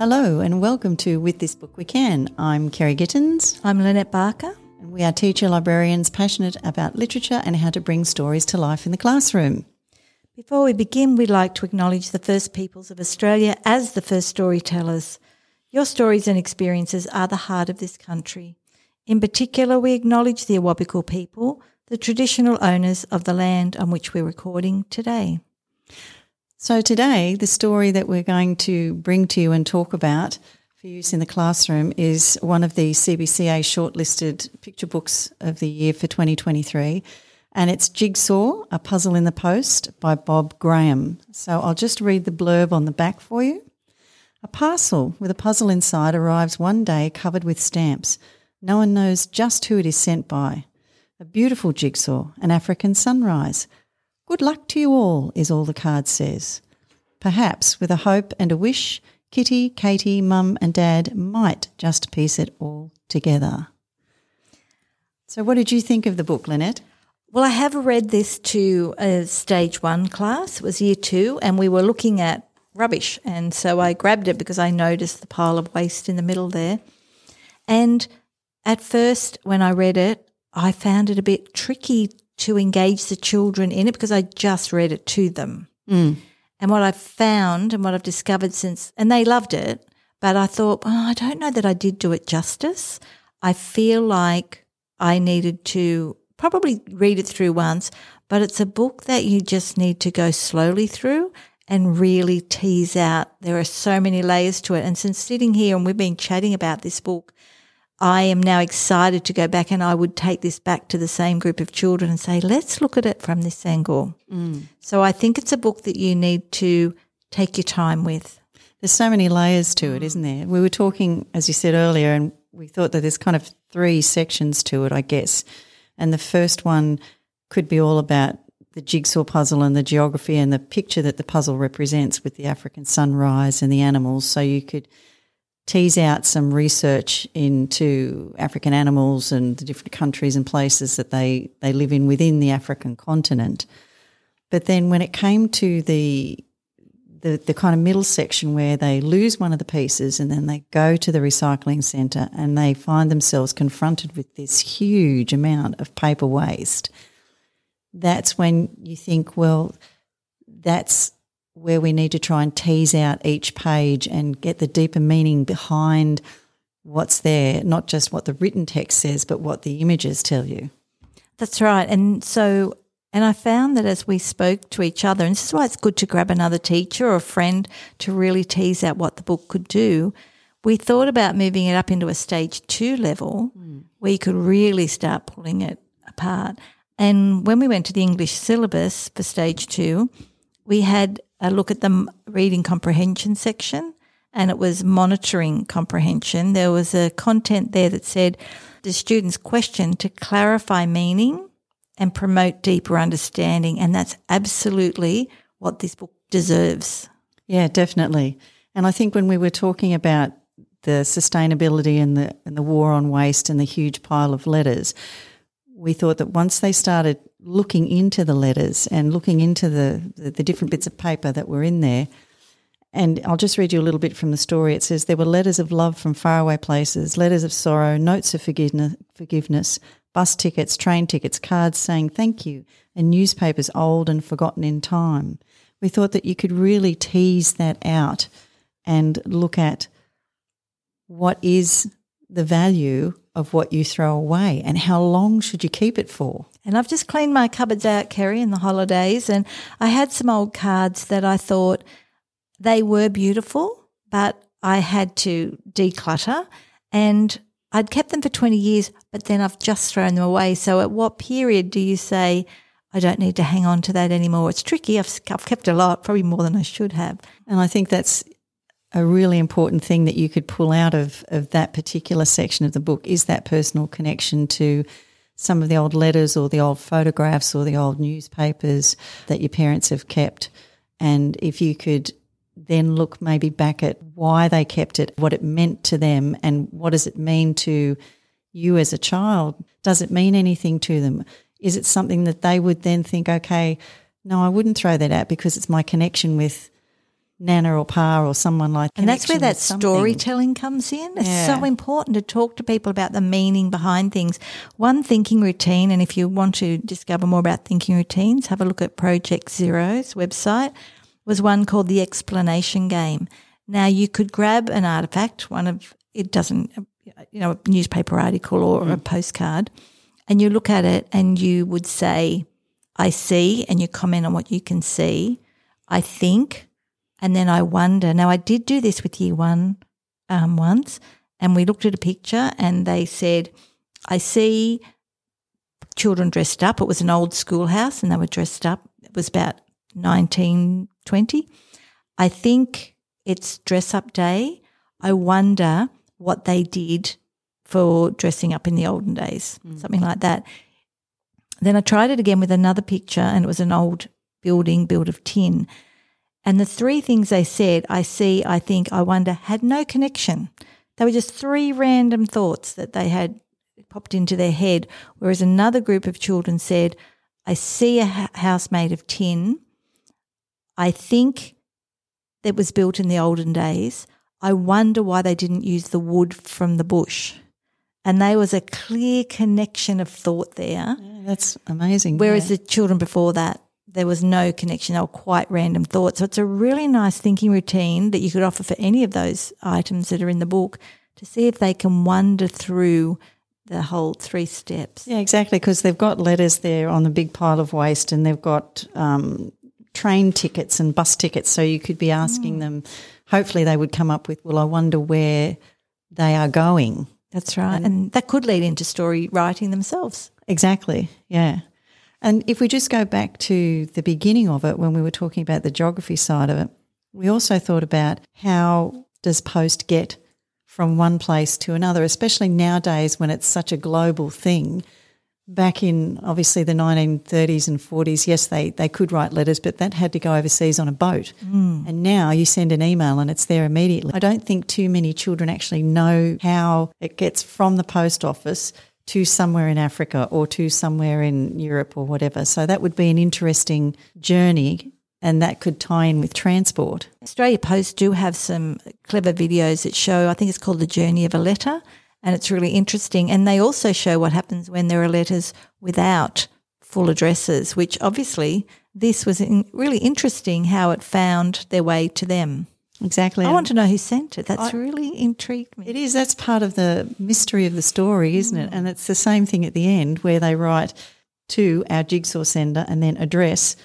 Hello and welcome to With This Book We Can. I'm Kerry Gittins I'm Lynette Barker. and we are teacher librarians passionate about literature and how to bring stories to life in the classroom. Before we begin, we'd like to acknowledge the First Peoples of Australia as the first storytellers. Your stories and experiences are the heart of this country. In particular, we acknowledge the Awabakal people, the traditional owners of the land on which we're recording today. So today, the story that we're going to bring to you and talk about for use in the classroom is one of the CBCA shortlisted picture books of the year for 2023. And it's Jigsaw, A Puzzle in the Post by Bob Graham. So I'll just read the blurb on the back for you. A parcel with a puzzle inside arrives one day covered with stamps. No one knows just who it is sent by. A beautiful jigsaw, an African sunrise. Good luck to you all, is all the card says. Perhaps, with a hope and a wish, Kitty, Katie, Mum, and Dad might just piece it all together. So, what did you think of the book, Lynette? Well, I have read this to a stage one class. It was year two, and we were looking at rubbish. And so I grabbed it because I noticed the pile of waste in the middle there. And at first, when I read it, I found it a bit tricky to engage the children in it because I just read it to them. Mm. And what I've found and what I've discovered since, and they loved it, but I thought, oh, I don't know that I did do it justice. I feel like I needed to probably read it through once, but it's a book that you just need to go slowly through and really tease out. There are so many layers to it. And since sitting here and we've been chatting about this book, I am now excited to go back and I would take this back to the same group of children and say, let's look at it from this angle. Mm. So I think it's a book that you need to take your time with. There's so many layers to it, mm. isn't there? We were talking, as you said earlier, and we thought that there's kind of three sections to it, I guess. And the first one could be all about the jigsaw puzzle and the geography and the picture that the puzzle represents with the African sunrise and the animals. So you could tease out some research into African animals and the different countries and places that they, they live in within the African continent. But then when it came to the the, the kind of middle section where they lose one of the pieces and then they go to the recycling centre and they find themselves confronted with this huge amount of paper waste, that's when you think, well, that's where we need to try and tease out each page and get the deeper meaning behind what's there, not just what the written text says, but what the images tell you. That's right. And so, and I found that as we spoke to each other, and this is why it's good to grab another teacher or a friend to really tease out what the book could do. We thought about moving it up into a stage two level hmm. where you could really start pulling it apart. And when we went to the English syllabus for stage two, we had a look at the reading comprehension section and it was monitoring comprehension. There was a content there that said the students' question to clarify meaning and promote deeper understanding. And that's absolutely what this book deserves. Yeah, definitely. And I think when we were talking about the sustainability and the and the war on waste and the huge pile of letters, we thought that once they started looking into the letters and looking into the, the, the different bits of paper that were in there, and I'll just read you a little bit from the story. It says there were letters of love from faraway places, letters of sorrow, notes of forgiveness, forgiveness, bus tickets, train tickets, cards saying thank you, and newspapers old and forgotten in time. We thought that you could really tease that out and look at what is the value of what you throw away and how long should you keep it for? And I've just cleaned my cupboards out, Kerry, in the holidays, and I had some old cards that I thought they were beautiful, but I had to declutter and I'd kept them for 20 years, but then I've just thrown them away. So at what period do you say, I don't need to hang on to that anymore? It's tricky. I've, I've kept a lot, probably more than I should have. And I think that's a really important thing that you could pull out of, of that particular section of the book is that personal connection to some of the old letters or the old photographs or the old newspapers that your parents have kept. And if you could then look maybe back at why they kept it, what it meant to them, and what does it mean to you as a child? Does it mean anything to them? Is it something that they would then think, okay, no, I wouldn't throw that out because it's my connection with nana or pa or someone like that. And that's where that storytelling comes in. It's Yeah. so important to talk to people about the meaning behind things. One thinking routine, and if you want to discover more about thinking routines, have a look at Project Zero's website, was one called the explanation game. Now you could grab an artifact, one of it doesn't you know, a newspaper article or a mm. postcard, and you look at it and you would say, I see, and you comment on what you can see. I think, and then I wonder. Now, I did do this with year one um, once, and we looked at a picture and they said, I see children dressed up. It was an old schoolhouse and they were dressed up. It was about 1920. I think it's dress up day. I wonder what they did for dressing up in the olden days, something like that. Then I tried it again with another picture, and it was an old building built of tin. And the three things they said, I see, I think, I wonder, had no connection. They were just three random thoughts that they had popped into their head. Whereas another group of children said, I see a house made of tin. I think that was built in the olden days. I wonder why they didn't use the wood from the bush. And there was a clear connection of thought there. Yeah, that's amazing. Whereas yeah. the children before that, there was no connection. They were quite random thoughts. So it's a really nice thinking routine that you could offer for any of those items that are in the book to see if they can wander through the whole three steps. Yeah, exactly. Because they've got letters there on the big pile of waste, and they've got um, train tickets and bus tickets. So you could be asking Mm. them. Hopefully, they would come up with, "Well, I wonder where they are going." That's right. And, that could lead into story writing themselves. Exactly. Yeah. And if we just go back to the beginning of it, when we were talking about the geography side of it, we also thought about how does post get from one place to another, especially nowadays when it's such a global thing. Back in obviously the 1930s and 40s, yes, they, they could write letters, but that had to go overseas on a boat. Mm. And now you send an email and it's there immediately. I don't think too many children actually know how it gets from the post office to somewhere in Africa or to somewhere in Europe or whatever. So that would be an interesting journey and that could tie in with transport. Australia Post do have some clever videos that show, I think it's called The Journey of a Letter, and it's really interesting. And they also show what happens when there are letters without full addresses, which obviously this was really interesting how it found their way to them. Exactly. I want to know who sent it. That's really intrigued me. It is. That's part of the mystery of the story, isn't it? Mm. And it's the same thing at the end where they write to our jigsaw sender and then address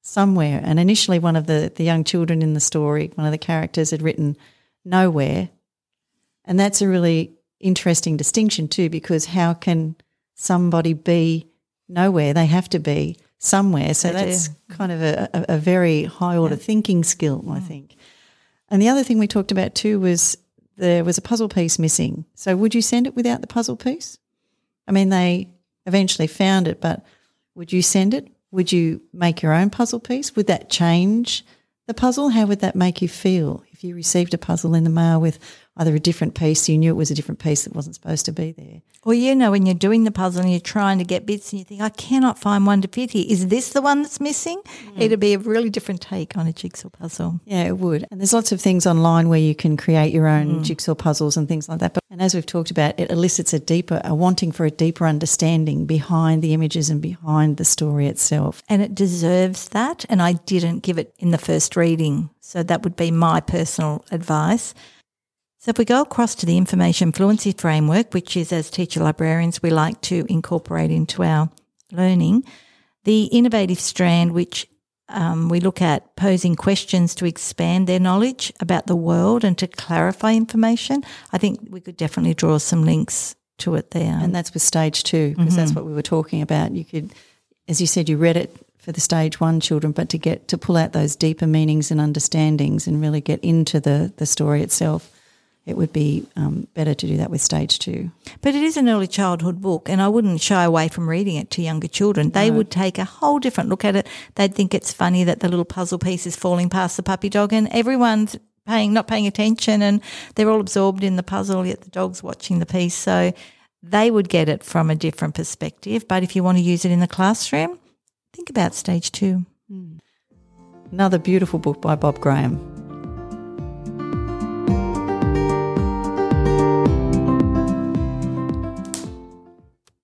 somewhere. And initially, one of the, the young children in the story, one of the characters had written nowhere. And that's a really interesting distinction, too, because how can somebody be nowhere? They have to be somewhere. So They do. that's kind of a, a, a very high order thinking skill, I mm. think. And the other thing we talked about too was there was a puzzle piece missing. So would you send it without the puzzle piece? I mean, they eventually found it, but would you send it? Would you make your own puzzle piece? Would that change the puzzle? How would that make you feel if you received a puzzle in the mail with either a different piece, you knew it was a different piece that wasn't supposed to be there? Or you know, when you're doing the puzzle and you're trying to get bits and you think, I cannot find one to fit here. Is this the one that's missing? Mm. It'd be a really different take on a jigsaw puzzle. Yeah, it would. And there's lots of things online where you can create your own mm. jigsaw puzzles and things like that. But and as we've talked about, it elicits a deeper, a wanting for a deeper understanding behind the images and behind the story itself. And it deserves that. And I didn't give it in the first reading. So that would be my personal advice. So if we go across to the information fluency framework, which is as teacher librarians we like to incorporate into our learning, the innovative strand, which um, we look at posing questions to expand their knowledge about the world and to clarify information. I think we could definitely draw some links to it there. And that's with stage two, because that's what we were talking about. You could, as you said, you read it for the stage one children, but to get to pull out those deeper meanings and understandings and really get into the, the story itself, it would be um, better to do that with stage two. But it is an early childhood book, and I wouldn't shy away from reading it to younger children. They would take a whole different look at it. They'd think it's funny that the little puzzle piece is falling past the puppy dog, and everyone's paying not paying attention, and they're all absorbed in the puzzle. Yet the dog's watching the piece, so they would get it from a different perspective. But if you want to use it in the classroom, think about stage two. Another beautiful book by Bob Graham.